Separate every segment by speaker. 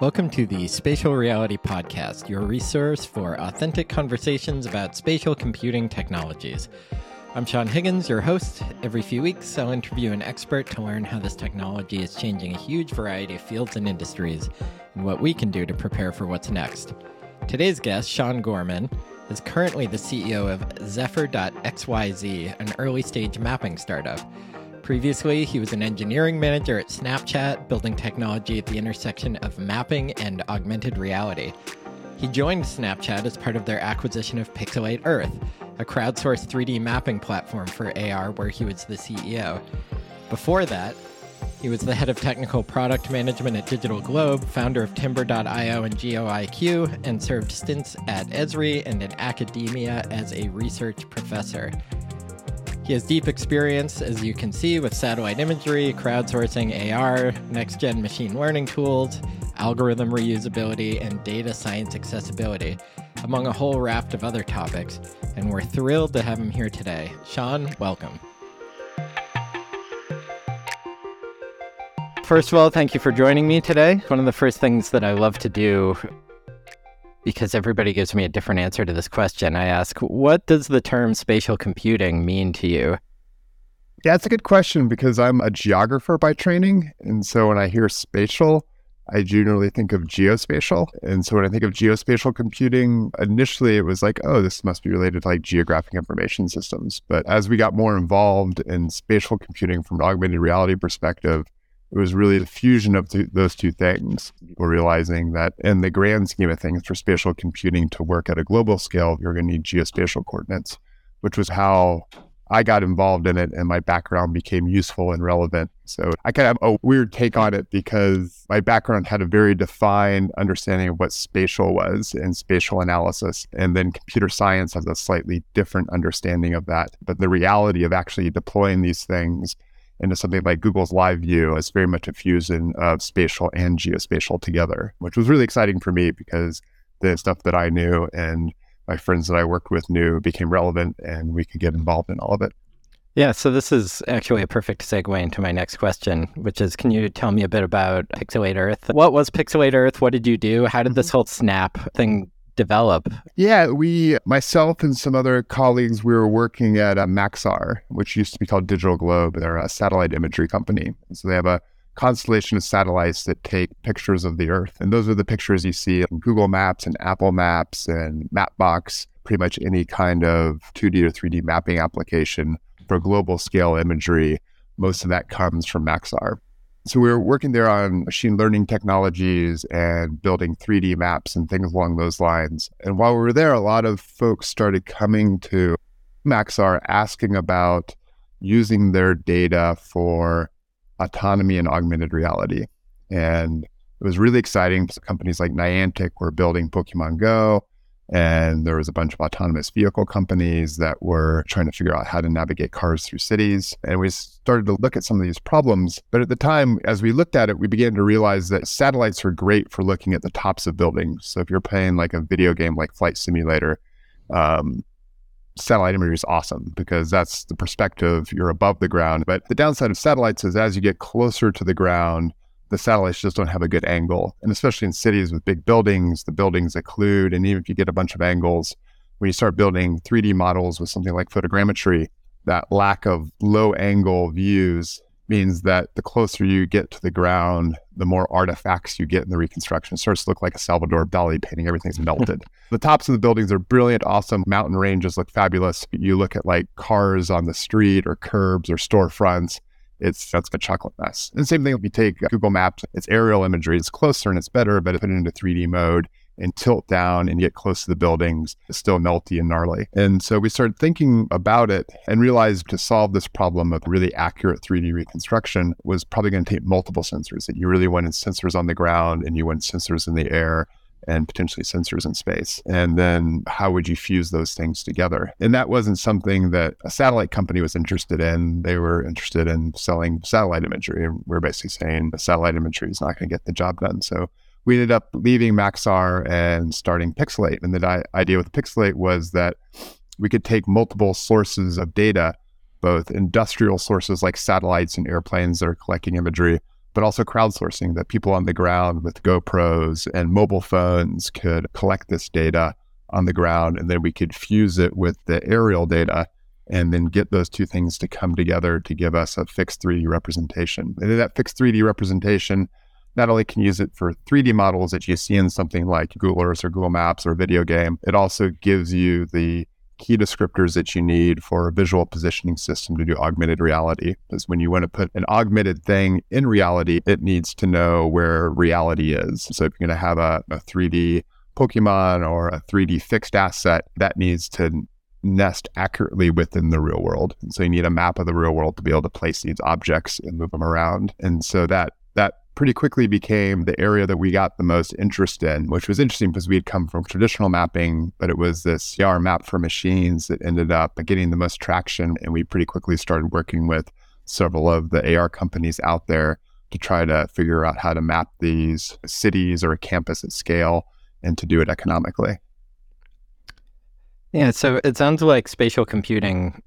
Speaker 1: Welcome to the Spatial Reality Podcast, your resource for authentic conversations about spatial computing technologies. I'm Sean Higgins, your host. Every few weeks, I'll interview an expert to learn how this technology is changing a huge variety of fields and industries and what we can do to prepare for what's next. Today's guest, Sean Gorman, is currently the CEO of Zephr.xyz, an early stage mapping startup. Previously, he was an engineering manager at Snapchat, building technology at the intersection of mapping and augmented reality. He joined Snapchat as part of their acquisition of Pixel8Earth, a crowdsourced 3D mapping platform for AR where he was the CEO. Before that, he was the head of technical product management at Digital Globe, founder of Timbr.io and GeoIQ, and served stints at Esri and in academia as a research professor. He has deep experience, as you can see, with satellite imagery, crowdsourcing AR, next gen machine learning tools, algorithm reusability, and data science accessibility, among a whole raft of other topics. And we're thrilled to have him here today. Sean, welcome. First of all, thank you for joining me today. One of the first things that I love to do because everybody gives me a different answer to this question. I ask, what does the term spatial computing mean to you?
Speaker 2: Yeah, it's a good question because I'm a geographer by training. And so when I hear spatial, I generally think of geospatial. And so when I think of geospatial computing, initially it was like, oh, this must be related to like geographic information systems. But as we got more involved in spatial computing from an augmented reality perspective, it was really the fusion of th- those two things. People realizing that in the grand scheme of things, for spatial computing to work at a global scale, you're going to need geospatial coordinates, which was how I got involved in it and my background became useful and relevant. So I kind of have a weird take on it because my background had a very defined understanding of what spatial was and spatial analysis. And then computer science has a slightly different understanding of that. But the reality of actually deploying these things into something like Google's Live View is very much a fusion of spatial and geospatial together, which was really exciting for me because the stuff that I knew and my friends that I worked with knew became relevant and we could get involved in all of it.
Speaker 1: Yeah, so this is actually a perfect segue into my next question, which is can you tell me a bit about Pixel8Earth? What was Pixel8Earth? What did you do? How did this mm-hmm. whole snap thing develop?
Speaker 2: Yeah, we, myself and some other colleagues, we were working at uh, Maxar, which used to be called Digital Globe. They're a satellite imagery company. So they have a constellation of satellites that take pictures of the Earth. And those are the pictures you see in Google Maps and Apple Maps and Mapbox, pretty much any kind of 2D or 3D mapping application for global scale imagery. Most of that comes from Maxar. So we were working there on machine learning technologies and building 3D maps and things along those lines. And while we were there, a lot of folks started coming to Maxar asking about using their data for autonomy and augmented reality. And it was really exciting. Companies like Niantic were building Pokemon Go. And there was a bunch of autonomous vehicle companies that were trying to figure out how to navigate cars through cities. And we started to look at some of these problems. But at the time, as we looked at it, we began to realize that satellites are great for looking at the tops of buildings. So if you're playing like a video game like Flight Simulator, um, satellite imagery is awesome because that's the perspective you're above the ground. But the downside of satellites is as you get closer to the ground, the satellites just don't have a good angle. And especially in cities with big buildings, the buildings occlude. And even if you get a bunch of angles, when you start building 3D models with something like photogrammetry, that lack of low angle views means that the closer you get to the ground, the more artifacts you get in the reconstruction. It starts to look like a Salvador Dali painting. Everything's melted. the tops of the buildings are brilliant, awesome. Mountain ranges look fabulous. You look at like cars on the street or curbs or storefronts it's that's a chocolate mess. And same thing if you take Google Maps, it's aerial imagery, it's closer and it's better, but if you put it into 3D mode and tilt down and get close to the buildings, it's still melty and gnarly. And so we started thinking about it and realized to solve this problem of really accurate 3D reconstruction was probably going to take multiple sensors. That you really wanted sensors on the ground and you want sensors in the air and potentially sensors in space. And then how would you fuse those things together? And that wasn't something that a satellite company was interested in. They were interested in selling satellite imagery. And we're basically saying the satellite imagery is not going to get the job done. So we ended up leaving Maxar and starting Pixel8. And the di- idea with Pixel8 was that we could take multiple sources of data, both industrial sources like satellites and airplanes that are collecting imagery, but also crowdsourcing that people on the ground with GoPros and mobile phones could collect this data on the ground and then we could fuse it with the aerial data and then get those two things to come together to give us a fixed 3D representation. And that fixed 3D representation not only can use it for 3D models that you see in something like Google Earth or Google Maps or a video game, it also gives you the key descriptors that you need for a visual positioning system to do augmented reality. is when you want to put an augmented thing in reality, it needs to know where reality is. So if you're going to have a, a 3D Pokemon or a 3D fixed asset, that needs to nest accurately within the real world. And so you need a map of the real world to be able to place these objects and move them around. And so that that pretty quickly became the area that we got the most interest in, which was interesting because we had come from traditional mapping, but it was this AR map for machines that ended up getting the most traction. And we pretty quickly started working with several of the AR companies out there to try to figure out how to map these cities or a campus at scale and to do it economically.
Speaker 1: Yeah, so it sounds like spatial computing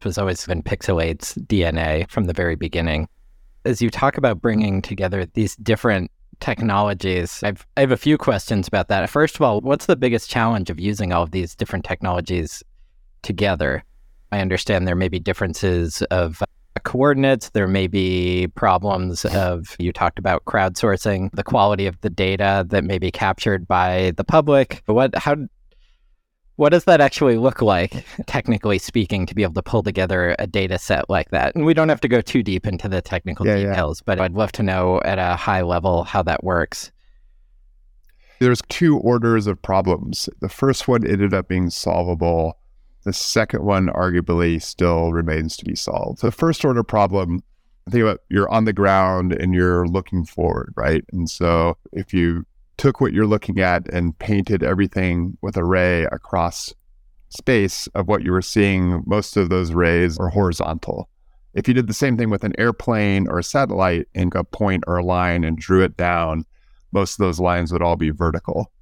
Speaker 1: has always been Pixel8's DNA from the very beginning as you talk about bringing together these different technologies, I've, I have a few questions about that. First of all, what's the biggest challenge of using all of these different technologies together? I understand there may be differences of coordinates. There may be problems of, you talked about crowdsourcing, the quality of the data that may be captured by the public. What, how, what does that actually look like, technically speaking, to be able to pull together a data set like that? And we don't have to go too deep into the technical yeah, details, yeah. but I'd love to know at a high level how that works.
Speaker 2: There's two orders of problems. The first one ended up being solvable. The second one, arguably, still remains to be solved. The first order problem, think about you're on the ground and you're looking forward, right? And so if you took what you're looking at and painted everything with a ray across space of what you were seeing, most of those rays are horizontal. If you did the same thing with an airplane or a satellite and a point or a line and drew it down, most of those lines would all be vertical.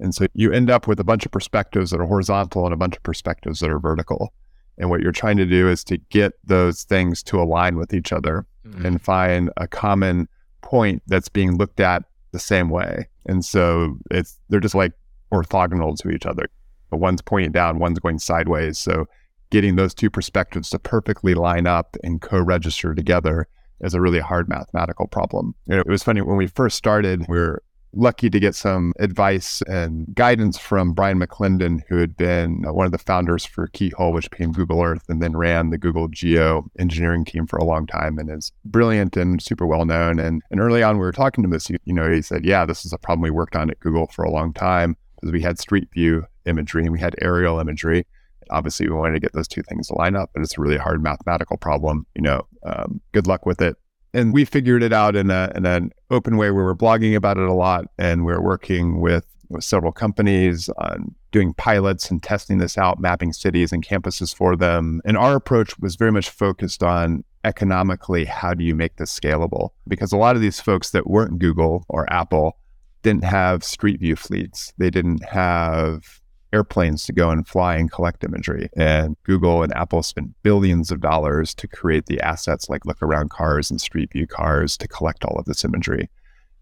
Speaker 2: And so you end up with a bunch of perspectives that are horizontal and a bunch of perspectives that are vertical. And what you're trying to do is to get those things to align with each other mm-hmm. and find a common point that's being looked at the same way. And so it's they're just like orthogonal to each other. But one's pointing down, one's going sideways. So getting those two perspectives to perfectly line up and co-register together is a really hard mathematical problem. It was funny when we first started, we are lucky to get some advice and guidance from Brian McClendon, who had been one of the founders for Keyhole, which became Google Earth, and then ran the Google Geo engineering team for a long time and is brilliant and super well known. And, and early on, we were talking to this, you, you know, he said, Yeah, this is a problem we worked on at Google for a long time because we had street view imagery and we had aerial imagery. Obviously, we wanted to get those two things to line up, but it's a really hard mathematical problem. You know, um, good luck with it and we figured it out in, a, in an open way where we're blogging about it a lot and we're working with, with several companies on doing pilots and testing this out, mapping cities and campuses for them. And our approach was very much focused on economically how do you make this scalable? Because a lot of these folks that weren't Google or Apple didn't have street view fleets. They didn't have airplanes to go and fly and collect imagery. And Google and Apple spent billions of dollars to create the assets like look around cars and street view cars to collect all of this imagery.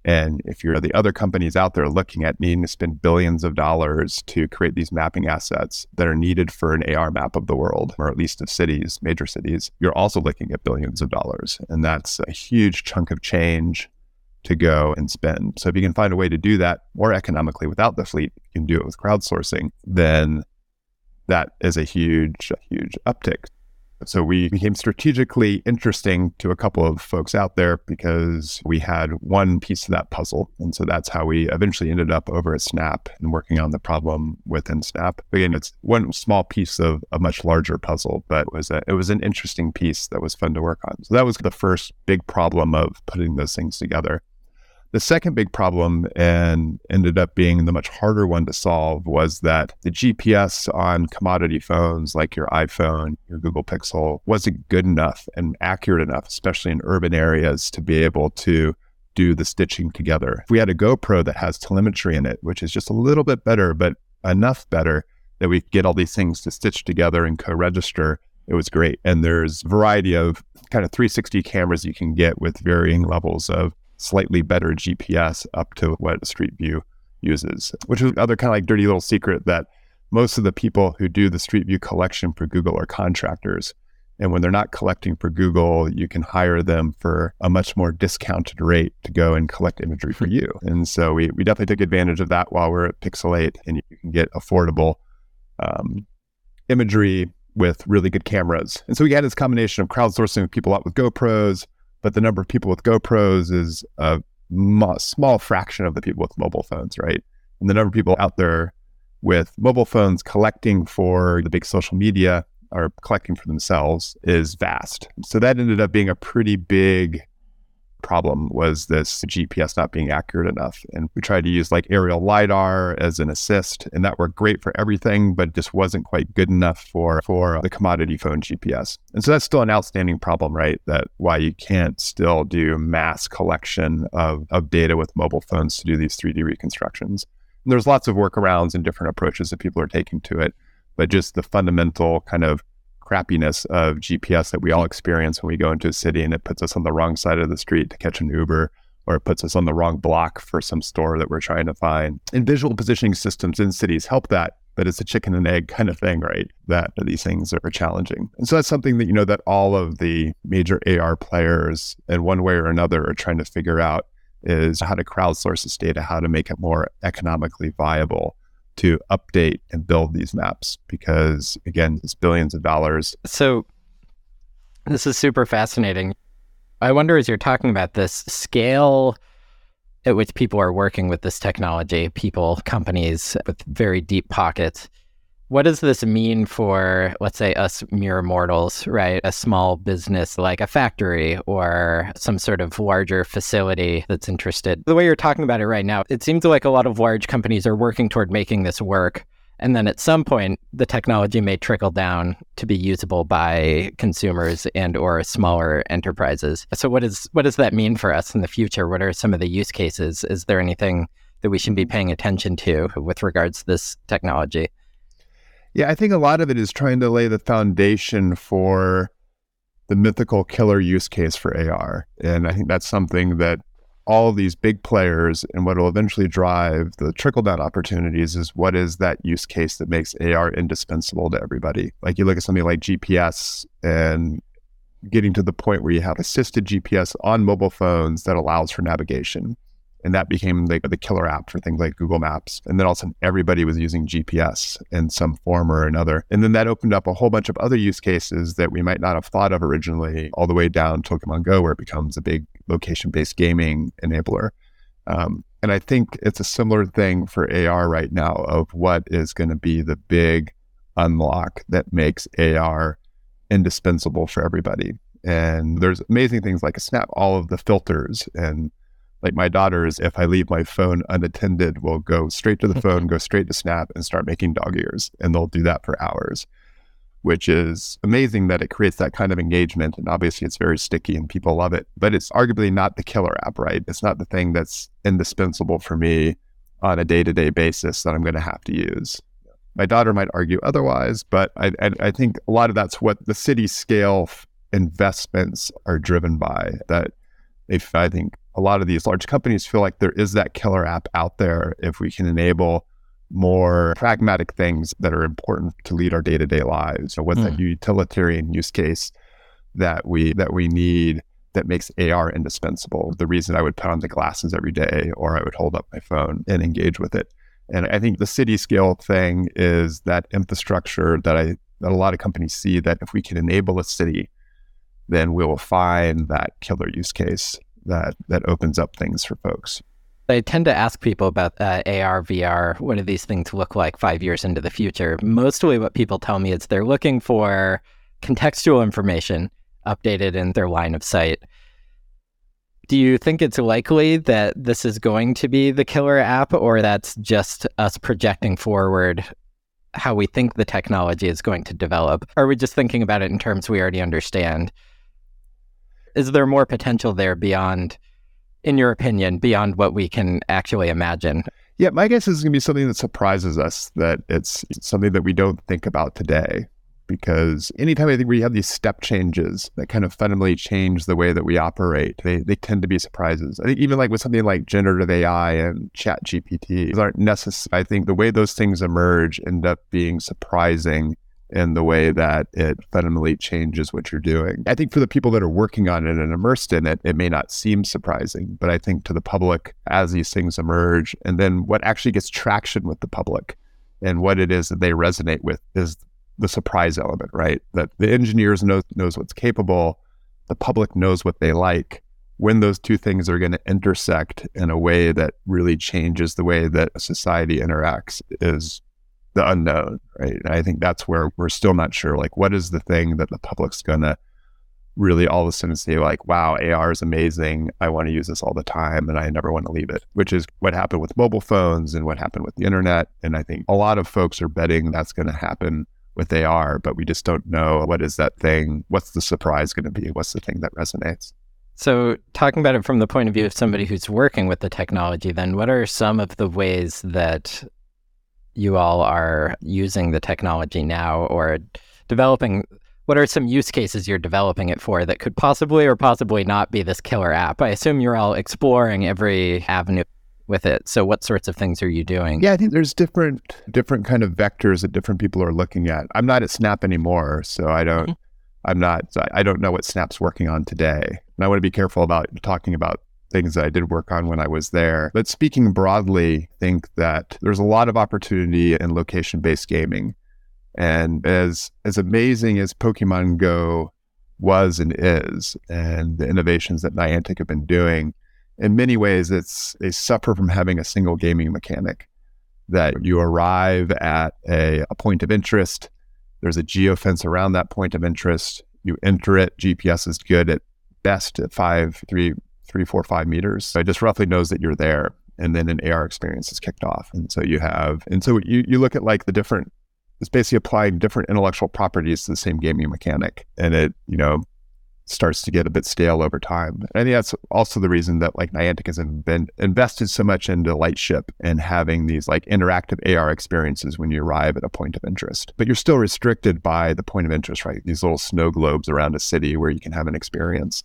Speaker 2: And if you're the other companies out there looking at needing to spend billions of dollars to create these mapping assets that are needed for an AR map of the world, or at least of cities, major cities, you're also looking at billions of dollars. And that's a huge chunk of change to go and spend. So if you can find a way to do that more economically without the fleet, you can do it with crowdsourcing, then that is a huge, huge uptick. So we became strategically interesting to a couple of folks out there because we had one piece of that puzzle. And so that's how we eventually ended up over at Snap and working on the problem within Snap. Again, it's one small piece of a much larger puzzle, but it was a, it was an interesting piece that was fun to work on. So that was the first big problem of putting those things together. The second big problem, and ended up being the much harder one to solve, was that the GPS on commodity phones like your iPhone, your Google Pixel, wasn't good enough and accurate enough, especially in urban areas, to be able to do the stitching together. If we had a GoPro that has telemetry in it, which is just a little bit better, but enough better that we get all these things to stitch together and co-register, it was great. And there's a variety of kind of 360 cameras you can get with varying levels of slightly better GPS up to what Street View uses, which is another kind of like dirty little secret that most of the people who do the Street View collection for Google are contractors. And when they're not collecting for Google, you can hire them for a much more discounted rate to go and collect imagery for you. And so we, we definitely took advantage of that while we're at Pixel8, and you can get affordable um, imagery with really good cameras. And so we had this combination of crowdsourcing people out with GoPros, but the number of people with GoPros is a mo- small fraction of the people with mobile phones, right? And the number of people out there with mobile phones collecting for the big social media or collecting for themselves is vast. So that ended up being a pretty big problem was this GPS not being accurate enough. And we tried to use like aerial LiDAR as an assist, and that worked great for everything, but just wasn't quite good enough for, for the commodity phone GPS. And so that's still an outstanding problem, right? That why you can't still do mass collection of, of data with mobile phones to do these 3D reconstructions. And there's lots of workarounds and different approaches that people are taking to it, but just the fundamental kind of crappiness of GPS that we all experience when we go into a city and it puts us on the wrong side of the street to catch an Uber or it puts us on the wrong block for some store that we're trying to find. And visual positioning systems in cities help that, but it's a chicken and egg kind of thing, right? That these things are challenging. And so that's something that, you know, that all of the major AR players in one way or another are trying to figure out is how to crowdsource this data, how to make it more economically viable to update and build these maps because again it's billions of dollars.
Speaker 1: So this is super fascinating. I wonder as you're talking about this scale at which people are working with this technology people companies with very deep pockets what does this mean for, let's say, us mere mortals, right? A small business like a factory or some sort of larger facility that's interested. The way you're talking about it right now, it seems like a lot of large companies are working toward making this work. And then at some point, the technology may trickle down to be usable by consumers and or smaller enterprises. So what is what does that mean for us in the future? What are some of the use cases? Is there anything that we should be paying attention to with regards to this technology?
Speaker 2: Yeah, I think a lot of it is trying to lay the foundation for the mythical killer use case for AR. And I think that's something that all of these big players and what will eventually drive the trickle down opportunities is what is that use case that makes AR indispensable to everybody. Like you look at something like GPS and getting to the point where you have assisted GPS on mobile phones that allows for navigation and that became the, the killer app for things like Google Maps. And then all of a sudden, everybody was using GPS in some form or another. And then that opened up a whole bunch of other use cases that we might not have thought of originally, all the way down to Pokemon Go, where it becomes a big location based gaming enabler. Um, and I think it's a similar thing for AR right now of what is going to be the big unlock that makes AR indispensable for everybody. And there's amazing things like a snap, all of the filters and like my daughters, if I leave my phone unattended, will go straight to the phone, go straight to Snap, and start making dog ears. And they'll do that for hours, which is amazing that it creates that kind of engagement. And obviously, it's very sticky and people love it. But it's arguably not the killer app, right? It's not the thing that's indispensable for me on a day to day basis that I'm going to have to use. My daughter might argue otherwise, but I, I, I think a lot of that's what the city scale investments are driven by. That if I think a lot of these large companies feel like there is that killer app out there if we can enable more pragmatic things that are important to lead our day-to-day lives. So what's mm. that utilitarian use case that we that we need that makes AR indispensable? The reason I would put on the glasses every day or I would hold up my phone and engage with it. And I think the city scale thing is that infrastructure that I that a lot of companies see that if we can enable a city, then we will find that killer use case that that opens up things for folks.
Speaker 1: I tend to ask people about uh, AR, VR. What do these things look like five years into the future? Mostly, what people tell me is they're looking for contextual information updated in their line of sight. Do you think it's likely that this is going to be the killer app, or that's just us projecting forward how we think the technology is going to develop? Are we just thinking about it in terms we already understand? Is there more potential there beyond, in your opinion, beyond what we can actually imagine?
Speaker 2: Yeah, my guess is going to be something that surprises us, that it's something that we don't think about today. because anytime I think we have these step changes that kind of fundamentally change the way that we operate, they, they tend to be surprises. I think even like with something like generative AI and ChatGPT aren't necessary. I think the way those things emerge end up being surprising in the way that it fundamentally changes what you're doing. I think for the people that are working on it and immersed in it, it may not seem surprising, but I think to the public, as these things emerge, and then what actually gets traction with the public and what it is that they resonate with is the surprise element, right? That the engineers know knows what's capable, the public knows what they like. When those two things are going to intersect in a way that really changes the way that society interacts is the unknown, right? And I think that's where we're still not sure. Like, what is the thing that the public's gonna really all of a sudden say, like, wow, AR is amazing. I want to use this all the time and I never want to leave it, which is what happened with mobile phones and what happened with the internet. And I think a lot of folks are betting that's going to happen with AR, but we just don't know what is that thing? What's the surprise going to be? What's the thing that resonates?
Speaker 1: So, talking about it from the point of view of somebody who's working with the technology, then what are some of the ways that you all are using the technology now or developing what are some use cases you're developing it for that could possibly or possibly not be this killer app? I assume you're all exploring every avenue with it. So what sorts of things are you doing?
Speaker 2: Yeah, I think there's different different kind of vectors that different people are looking at. I'm not at Snap anymore, so I don't mm-hmm. I'm not I don't know what Snap's working on today. And I want to be careful about talking about things that I did work on when I was there. But speaking broadly, I think that there's a lot of opportunity in location based gaming. And as as amazing as Pokemon Go was and is, and the innovations that Niantic have been doing, in many ways it's they suffer from having a single gaming mechanic. That you arrive at a, a point of interest, there's a geofence around that point of interest, you enter it, GPS is good at best at five, three, three, four, five meters. So it just roughly knows that you're there. And then an AR experience is kicked off. And so you have, and so you, you look at like the different, it's basically applying different intellectual properties to the same gaming mechanic. And it, you know, starts to get a bit stale over time. And I think that's also the reason that like Niantic has been invested so much into Lightship and having these like interactive AR experiences when you arrive at a point of interest. But you're still restricted by the point of interest, right? These little snow globes around a city where you can have an experience.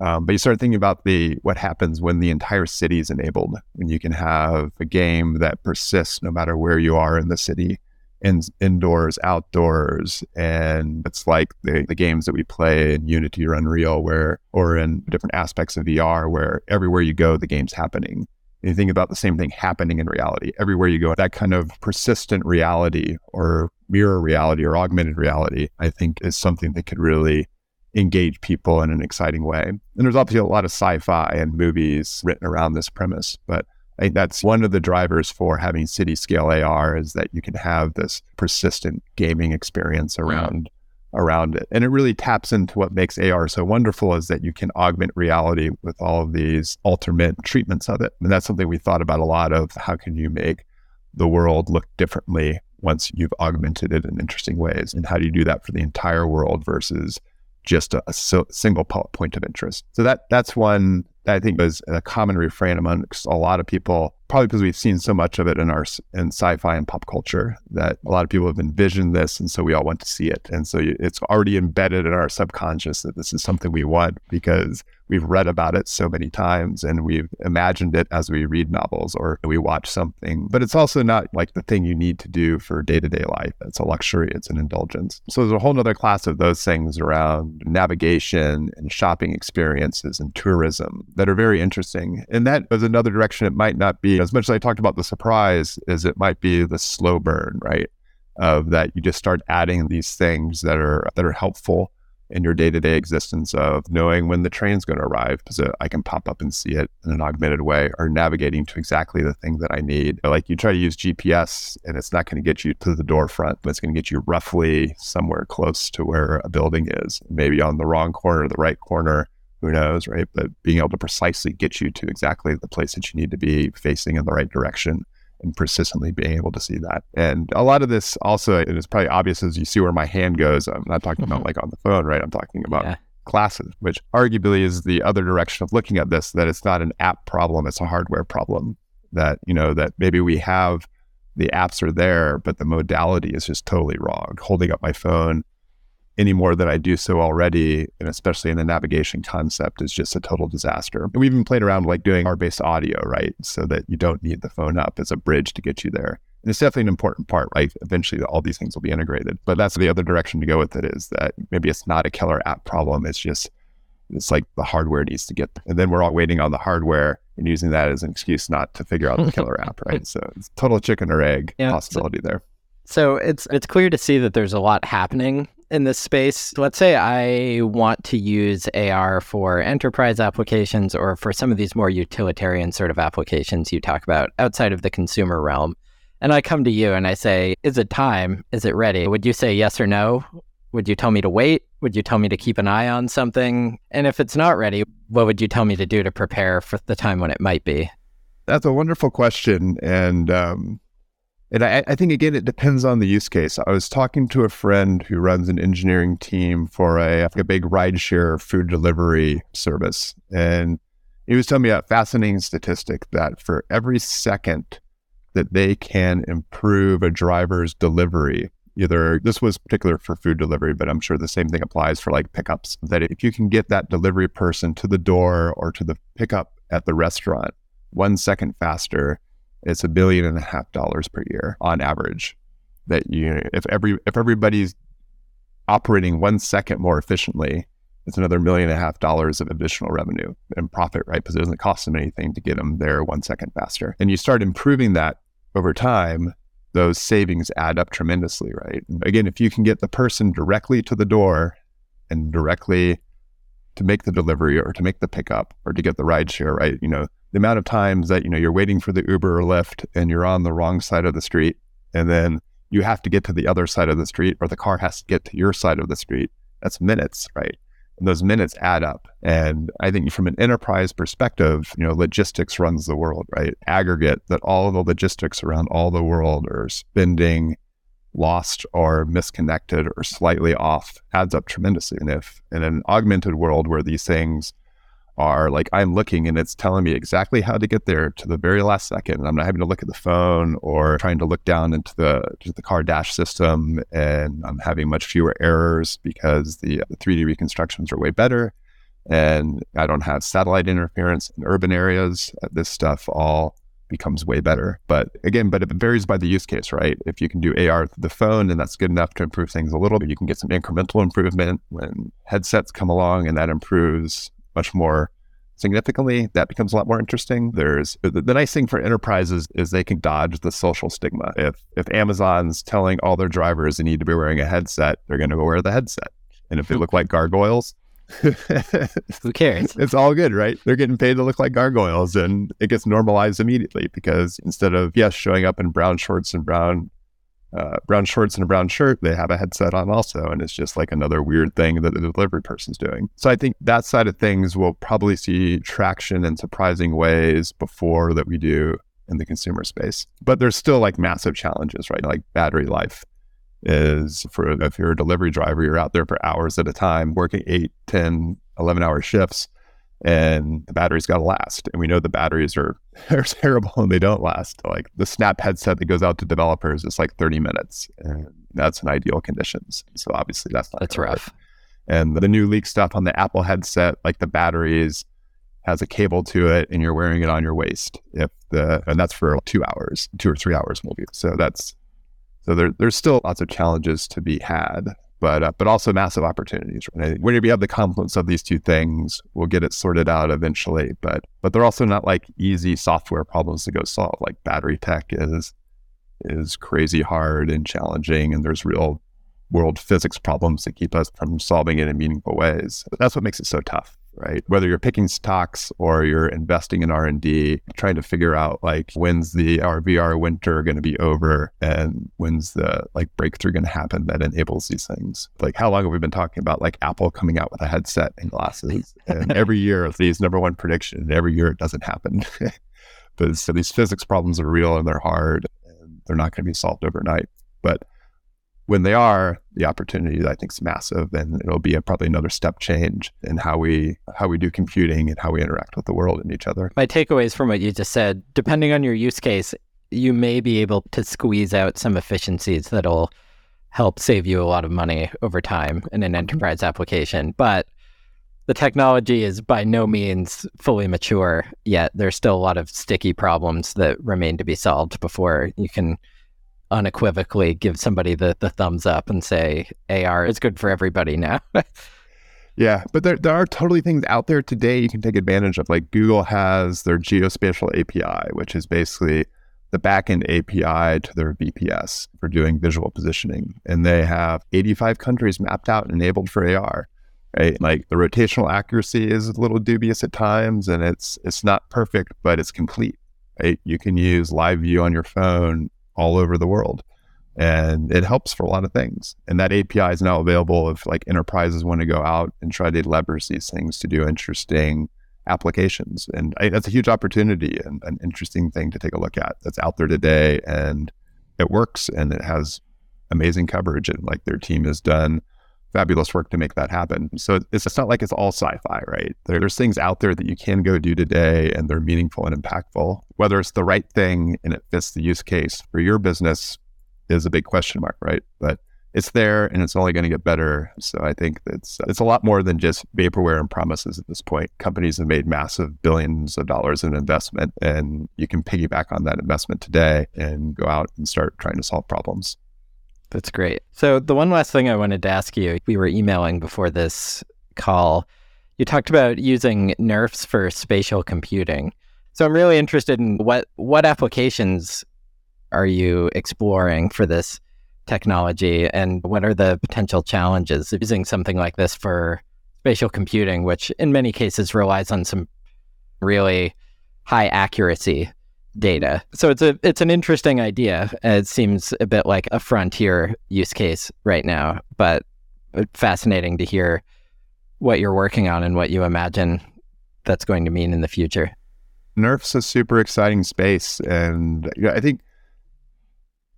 Speaker 2: Um, but you start thinking about the what happens when the entire city is enabled, when you can have a game that persists no matter where you are in the city, in, indoors, outdoors, and it's like the, the games that we play in Unity or Unreal, where or in different aspects of VR, where everywhere you go, the game's happening. And you think about the same thing happening in reality. Everywhere you go, that kind of persistent reality or mirror reality or augmented reality, I think is something that could really engage people in an exciting way. And there's obviously a lot of sci-fi and movies written around this premise, but I think that's one of the drivers for having city scale AR is that you can have this persistent gaming experience around yeah. around it. And it really taps into what makes AR so wonderful is that you can augment reality with all of these alternate treatments of it. And that's something we thought about a lot of how can you make the world look differently once you've augmented it in interesting ways and how do you do that for the entire world versus just a, a so, single point of interest. So that that's one that I think was a common refrain amongst a lot of people, probably because we've seen so much of it in our in sci-fi and pop culture that a lot of people have envisioned this, and so we all want to see it, and so it's already embedded in our subconscious that this is something we want because we've read about it so many times and we've imagined it as we read novels or we watch something. But it's also not like the thing you need to do for day to day life. It's a luxury, it's an indulgence. So there's a whole other class of those things around navigation and shopping experiences and tourism that are very interesting. And that is another direction it might not be as much as I talked about the surprise as it might be the slow burn, right? Of that you just start adding these things that are that are helpful in your day to day existence of knowing when the train's going to arrive so I can pop up and see it in an augmented way or navigating to exactly the thing that I need. Like you try to use GPS and it's not going to get you to the door front, but it's going to get you roughly somewhere close to where a building is, maybe on the wrong corner, or the right corner. Who knows, right? But being able to precisely get you to exactly the place that you need to be facing in the right direction and persistently being able to see that. And a lot of this also, and it is probably obvious as you see where my hand goes. I'm not talking about mm-hmm. like on the phone, right? I'm talking about yeah. classes, which arguably is the other direction of looking at this, that it's not an app problem, it's a hardware problem. That, you know, that maybe we have the apps are there, but the modality is just totally wrong. Holding up my phone any more than I do so already, and especially in the navigation concept, is just a total disaster. And we even played around like doing car-based audio, right? So that you don't need the phone up as a bridge to get you there. And it's definitely an important part, right? Eventually, all these things will be integrated. But that's the other direction to go with it is that maybe it's not a killer app problem. It's just, it's like the hardware needs to get, and then we're all waiting on the hardware and using that as an excuse not to figure out the killer app, right? So it's total chicken or egg yeah, possibility so, there.
Speaker 1: So it's it's clear to see that there's a lot happening in this space. Let's say I want to use AR for enterprise applications or for some of these more utilitarian sort of applications you talk about outside of the consumer realm. And I come to you and I say, Is it time? Is it ready? Would you say yes or no? Would you tell me to wait? Would you tell me to keep an eye on something? And if it's not ready, what would you tell me to do to prepare for the time when it might be?
Speaker 2: That's a wonderful question. And um, and I, I, think again, it depends on the use case. I was talking to a friend who runs an engineering team for a, a big rideshare food delivery service, and he was telling me a fascinating statistic that for every second that they can improve a driver's delivery, either this was particular for food delivery, but I'm sure the same thing applies for like pickups. That if you can get that delivery person to the door or to the pickup at the restaurant one second faster, it's a billion and a half dollars per year on average. That you, if every if everybody's operating one second more efficiently, it's another million and a half dollars of additional revenue and profit, right? Because it doesn't cost them anything to get them there one second faster. And you start improving that over time, those savings add up tremendously, right? Again, if you can get the person directly to the door and directly to make the delivery or to make the pickup or to get the ride share, right? You know, the amount of times that you know you're waiting for the Uber or Lyft and you're on the wrong side of the street, and then you have to get to the other side of the street, or the car has to get to your side of the street. That's minutes, right? And those minutes add up. And I think from an enterprise perspective, you know, logistics runs the world, right? Aggregate that all the logistics around all the world are spending lost or misconnected or slightly off adds up tremendously. And if in an augmented world where these things are like I'm looking and it's telling me exactly how to get there to the very last second. And I'm not having to look at the phone or trying to look down into the the car dash system. And I'm having much fewer errors because the, the 3D reconstructions are way better. And I don't have satellite interference in urban areas. Uh, this stuff all becomes way better. But again, but it varies by the use case, right? If you can do AR through the phone and that's good enough to improve things a little bit, you can get some incremental improvement when headsets come along and that improves much more significantly, that becomes a lot more interesting. There's uh, the, the, nice thing for enterprises is they can dodge the social stigma. If if Amazon's telling all their drivers they need to be wearing a headset, they're going to go wear the headset. And if they look like gargoyles,
Speaker 1: who cares?
Speaker 2: It's all good, right? They're getting paid to look like gargoyles, and it gets normalized immediately because instead of yes showing up in brown shorts and brown uh, brown shorts and a brown shirt, they have a headset on also. And it's just like another weird thing that the delivery person's doing. So I think that side of things will probably see traction in surprising ways before that we do in the consumer space. But there's still like massive challenges, right? Like battery life is for if you're a delivery driver, you're out there for hours at a time, working eight, 10, 11 hour shifts and the battery's got to last. And we know the batteries are, are terrible and they don't last. Like the Snap headset that goes out to developers is like 30 minutes, and that's in ideal conditions. So obviously that's not
Speaker 1: that's rough.
Speaker 2: Work. And the new leak stuff on the Apple headset, like the batteries has a cable to it, and you're wearing it on your waist. If the and that's for two hours, two or three hours maybe. So that's so there, there's still lots of challenges to be had but uh, but also massive opportunities. Right? Whenever you have the confluence of these two things, we'll get it sorted out eventually. But but they're also not like easy software problems to go solve. Like battery tech is is crazy hard and challenging, and there's real world physics problems that keep us from solving it in meaningful ways. That's what makes it so tough right? Whether you're picking stocks or you're investing in R&D, trying to figure out like when's the RVR winter going to be over and when's the like breakthrough going to happen that enables these things. Like how long have we been talking about like Apple coming out with a headset and glasses and every year these number one prediction and every year it doesn't happen. but so these physics problems are real and they're hard and they're not going to be solved overnight. But when they are, the opportunity I think is massive, and it'll be a, probably another step change in how we how we do computing and how we interact with the world and each other.
Speaker 1: My takeaways from what you just said, depending on your use case, you may be able to squeeze out some efficiencies that'll help save you a lot of money over time in an enterprise application. But the technology is by no means fully mature yet. There's still a lot of sticky problems that remain to be solved before you can unequivocally give somebody the, the thumbs up and say AR is good for everybody now.
Speaker 2: yeah, but there, there are totally things out there today you can take advantage of. Like Google has their geospatial API, which is basically the backend API to their VPS for doing visual positioning. And they have 85 countries mapped out and enabled for AR. Right? Like the rotational accuracy is a little dubious at times and it's it's not perfect, but it's complete. Right? You can use live view on your phone all over the world. And it helps for a lot of things. And that API is now available if like enterprises want to go out and try to leverage these things to do interesting applications. And I, that's a huge opportunity and an interesting thing to take a look at that's out there today. And it works and it has amazing coverage. And like their team has done fabulous work to make that happen. So it's, not like it's all sci-fi, right? There, there's things out there that you can go do today and they're meaningful and impactful. Whether it's the right thing and it fits the use case for your business is a big question mark, right? But it's there and it's only going to get better. So I think it's it's a lot more than just vaporware and promises at this point. Companies have made massive billions of dollars in investment and you can piggyback on that investment today and go out and start trying to solve problems.
Speaker 1: That's great. So the one last thing I wanted to ask you, we were emailing before this call. You talked about using NeRFs for spatial computing. So I'm really interested in what what applications are you exploring for this technology and what are the potential challenges of using something like this for spatial computing, which in many cases relies on some really high accuracy data. So it's a it's an interesting idea. It seems a bit like a frontier use case right now, but uh, fascinating to hear what you're working on and what you imagine that's going to mean in the future.
Speaker 2: NeRF's a super exciting space, and you know, I think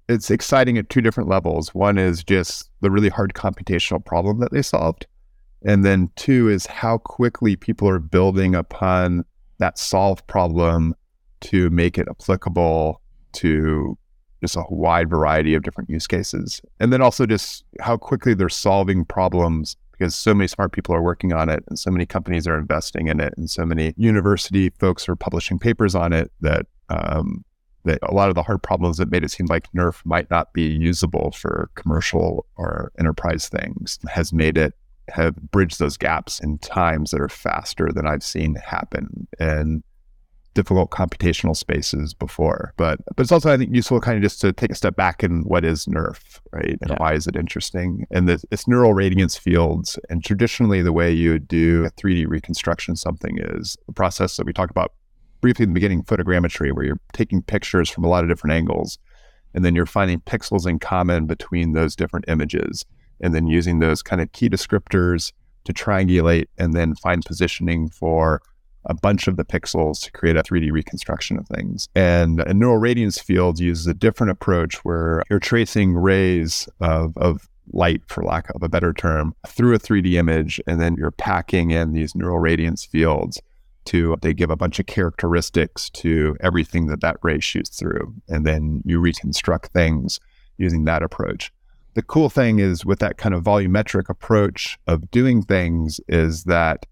Speaker 2: it's exciting at two different levels. One is just the really hard computational problem that they solved. And then two is how quickly people are building upon that solved problem to make it applicable to just a wide variety of different use cases. And then also just how quickly they're solving problems because so many smart people are working on it and so many companies are investing in it and so many university folks are publishing papers on it that um, that a lot of the hard problems that made it seem like NeRF might not be usable for commercial or enterprise things has made it have bridged those gaps in times that are faster than I've seen happen in difficult computational spaces before. But but it's also I think useful kind of just to take a step back and what is NeRF, right? And yeah. why is it interesting? And the, it's neural radiance fields. And traditionally the way you would do a 3D reconstruction something is a process that we talked about briefly in the beginning, photogrammetry, where you're taking pictures from a lot of different angles, and then you're finding pixels in common between those different images, and then using those kind of key descriptors to triangulate and then find positioning for a bunch of the pixels to create a 3D reconstruction of things. And a neural radiance field uses a different approach where you're tracing rays of, of light, for lack of a better term, through a 3D image, and then you're packing in these neural radiance fields to they give a bunch of characteristics to everything that that ray shoots through and then you reconstruct things using that approach the cool thing is with that kind of volumetric approach of doing things is that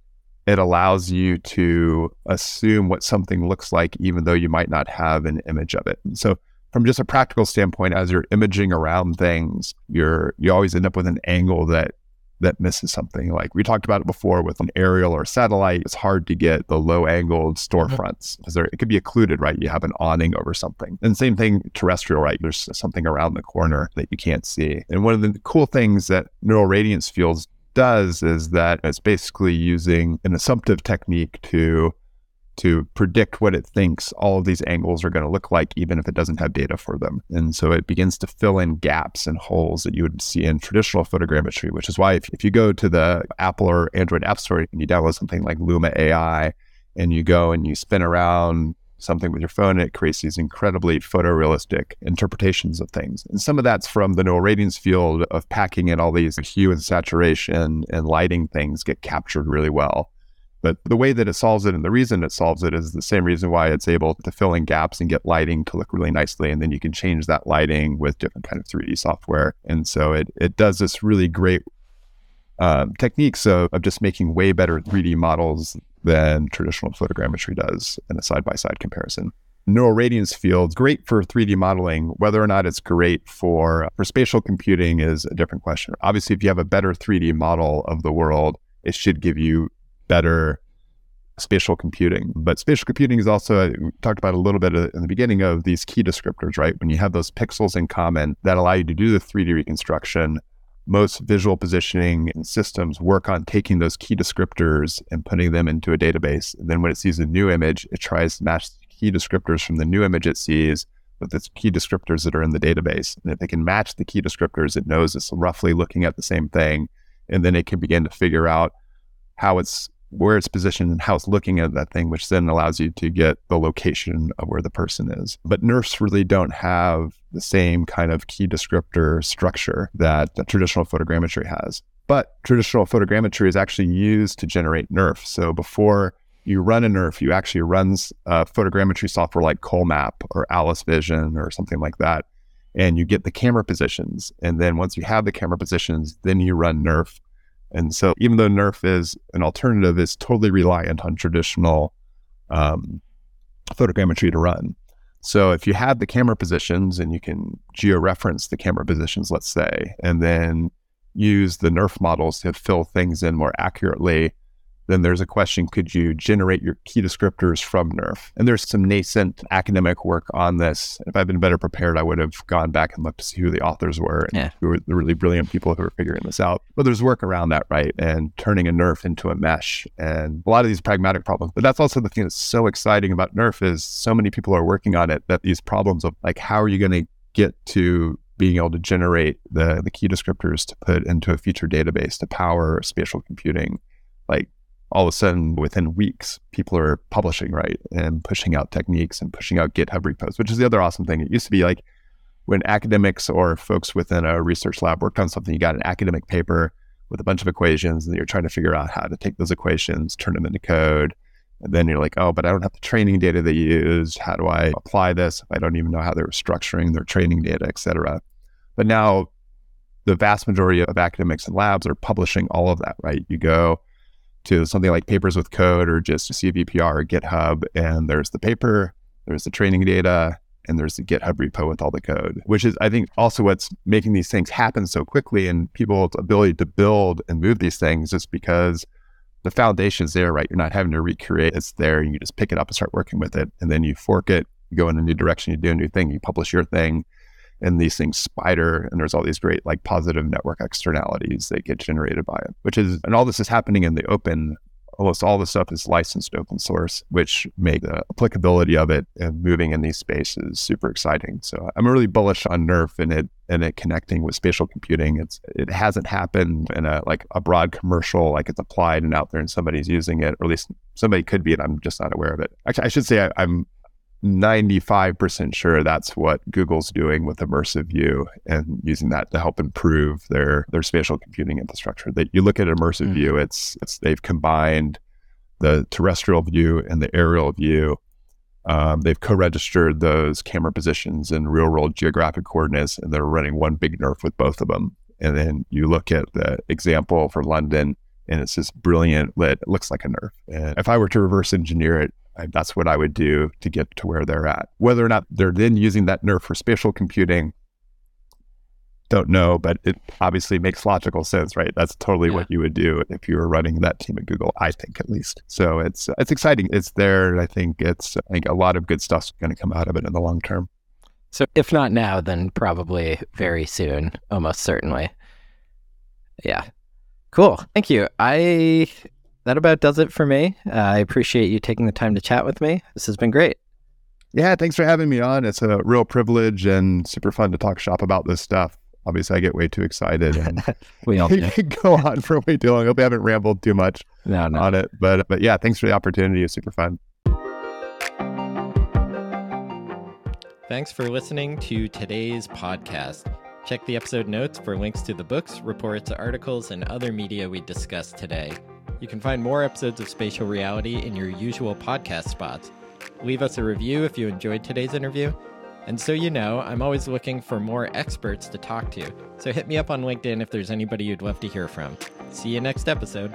Speaker 2: it allows you to assume what something looks like even though you might not have an image of it so from just a practical standpoint as you're imaging around things you're you always end up with an angle that that misses something. Like we talked about it before with an aerial or satellite, it's hard to get the low angled mm-hmm. storefronts because it could be occluded, right? You have an awning over something. And same thing terrestrial, right? There's something around the corner that you can't see. And one of the cool things that neural radiance fields does is that it's basically using an assumptive technique to to predict what it thinks all of these angles are going to look like, even if it doesn't have data for them. And so it begins to fill in gaps and holes that you would see in traditional photogrammetry, which is why if, if you go to the Apple or Android App Store and you download something like Luma AI and you go and you spin around something with your phone, and it creates these incredibly photorealistic interpretations of things. And some of that's from the neural radiance field of packing in all these hue and saturation and lighting things get captured really well. But the way that it solves it and the reason it solves it is the same reason why it's able to fill in gaps and get lighting to look really nicely. And then you can change that lighting with different kind of 3D software. And so it, it does this really great um, techniques of, of just making way better 3D models than traditional photogrammetry does in a side by side comparison. Neural radiance fields, great for 3D modeling. Whether or not it's great for, for spatial computing is a different question. Obviously, if you have a better 3D model of the world, it should give you better spatial computing. But spatial computing is also, we talked about a little bit in the beginning of these key descriptors, right? When you have those pixels in common that allow you to do the 3D reconstruction, most visual positioning systems work on taking those key descriptors and putting them into a database. And then when it sees a new image, it tries to match the key descriptors from the new image it sees with the key descriptors that are in the database. And if it can match the key descriptors, it knows it's roughly looking at the same thing. And then it can begin to figure out how it's where it's positioned and how it's looking at that thing, which then allows you to get the location of where the person is. But NERFs really don't have the same kind of key descriptor structure that traditional photogrammetry has. But traditional photogrammetry is actually used to generate NERF. So before you run a NERF, you actually run uh, photogrammetry software like Colmap or AliceVision or something like that. And you get the camera positions. And then once you have the camera positions, then you run NERF and so, even though NERF is an alternative, it's totally reliant on traditional um, photogrammetry to run. So, if you have the camera positions and you can georeference the camera positions, let's say, and then use the NERF models to fill things in more accurately, then there's a question could you generate your key descriptors from NERF? And there's some nascent academic work on this. If I'd been better prepared, I would have gone back and looked to see who the authors were and yeah. who were the really brilliant people who were figuring this out. But there's work around that, right? And turning a NERF into a mesh and a lot of these pragmatic problems. But that's also the thing that's so exciting about NERF is so many people are working on it that these problems of like, how are you going to get to being able to generate the, the key descriptors to put into a feature database to power spatial computing like all of a sudden within weeks people are publishing right and pushing out techniques and pushing out github repos which is the other awesome thing. It used to be like when academics or folks within a research lab worked on something you got an academic paper with a bunch of equations and you're trying to figure out how to take those equations turn them into code and then you're like oh but i don't have the training data they use how do i apply this i don't even know how they're structuring their training data et cetera. But now the vast majority of academics and labs are publishing all of that right? You go to something like Papers with Code or just CVPR or GitHub. And there's the paper, there's the training data, and there's the GitHub repo with all the code, which is, I think, also what's making these things happen so quickly and people's ability to build and move these things is because the foundation's there, right? You're not having to recreate. It's there. You just pick it up and start working with it. And then you fork it, you go in a new direction, you do a new thing, you publish your thing and these things spider and there's all these great like positive network externalities that get generated by it which is and all this is happening in the open. Almost all the stuff is licensed open source which make the applicability of it and moving in these spaces super exciting. So i'm really bullish on nerf and it and it connecting with spatial computing. It's it hasn't happened in a like a broad commercial like it's applied and out there and somebody's using it or at least somebody could be and i'm just not aware of it. Actually i should say I, i'm 95% sure that's what Google's doing with immersive view and using that to help improve their their spatial computing infrastructure. That you look at immersive mm-hmm. view, it's it's they've combined the terrestrial view and the aerial view. Um, they've co-registered those camera positions in real-world geographic coordinates, and they're running one big NERF with both of them. And then you look at the example for London, and it's this brilliant lit. It looks like a NERF. And if I were to reverse engineer it, that's what I would do to get to where they're at. Whether or not they're then using that NERF for spatial computing, don't know, but it obviously makes logical sense, right? That's totally yeah. what you would do if you were running that team at Google, I think at least. So it's it's exciting. It's there. I think it's I think a lot of good stuff's going to come out of it in the long term.
Speaker 1: So if not now, then probably very soon, almost certainly. Yeah. Cool. Thank you. I that about does it for me. Uh, I appreciate you taking the time to chat with me. This has been great.
Speaker 2: Yeah, thanks for having me on. It's a real privilege and super fun to talk shop about this stuff. Obviously, I get way too excited and we all go on for way too long. I hope I haven't rambled too much no, no. on it, but but yeah, thanks for the opportunity. It's super fun.
Speaker 1: Thanks for listening to today's podcast. Check the episode notes for links to the books, reports, articles, and other media we discussed today. You can find more episodes of Spatial Reality in your usual podcast spots. Leave us a review if you enjoyed today's interview. And so you know, I'm always looking for more experts to talk to. So hit me up on LinkedIn if there's anybody you'd love to hear from. See you next episode.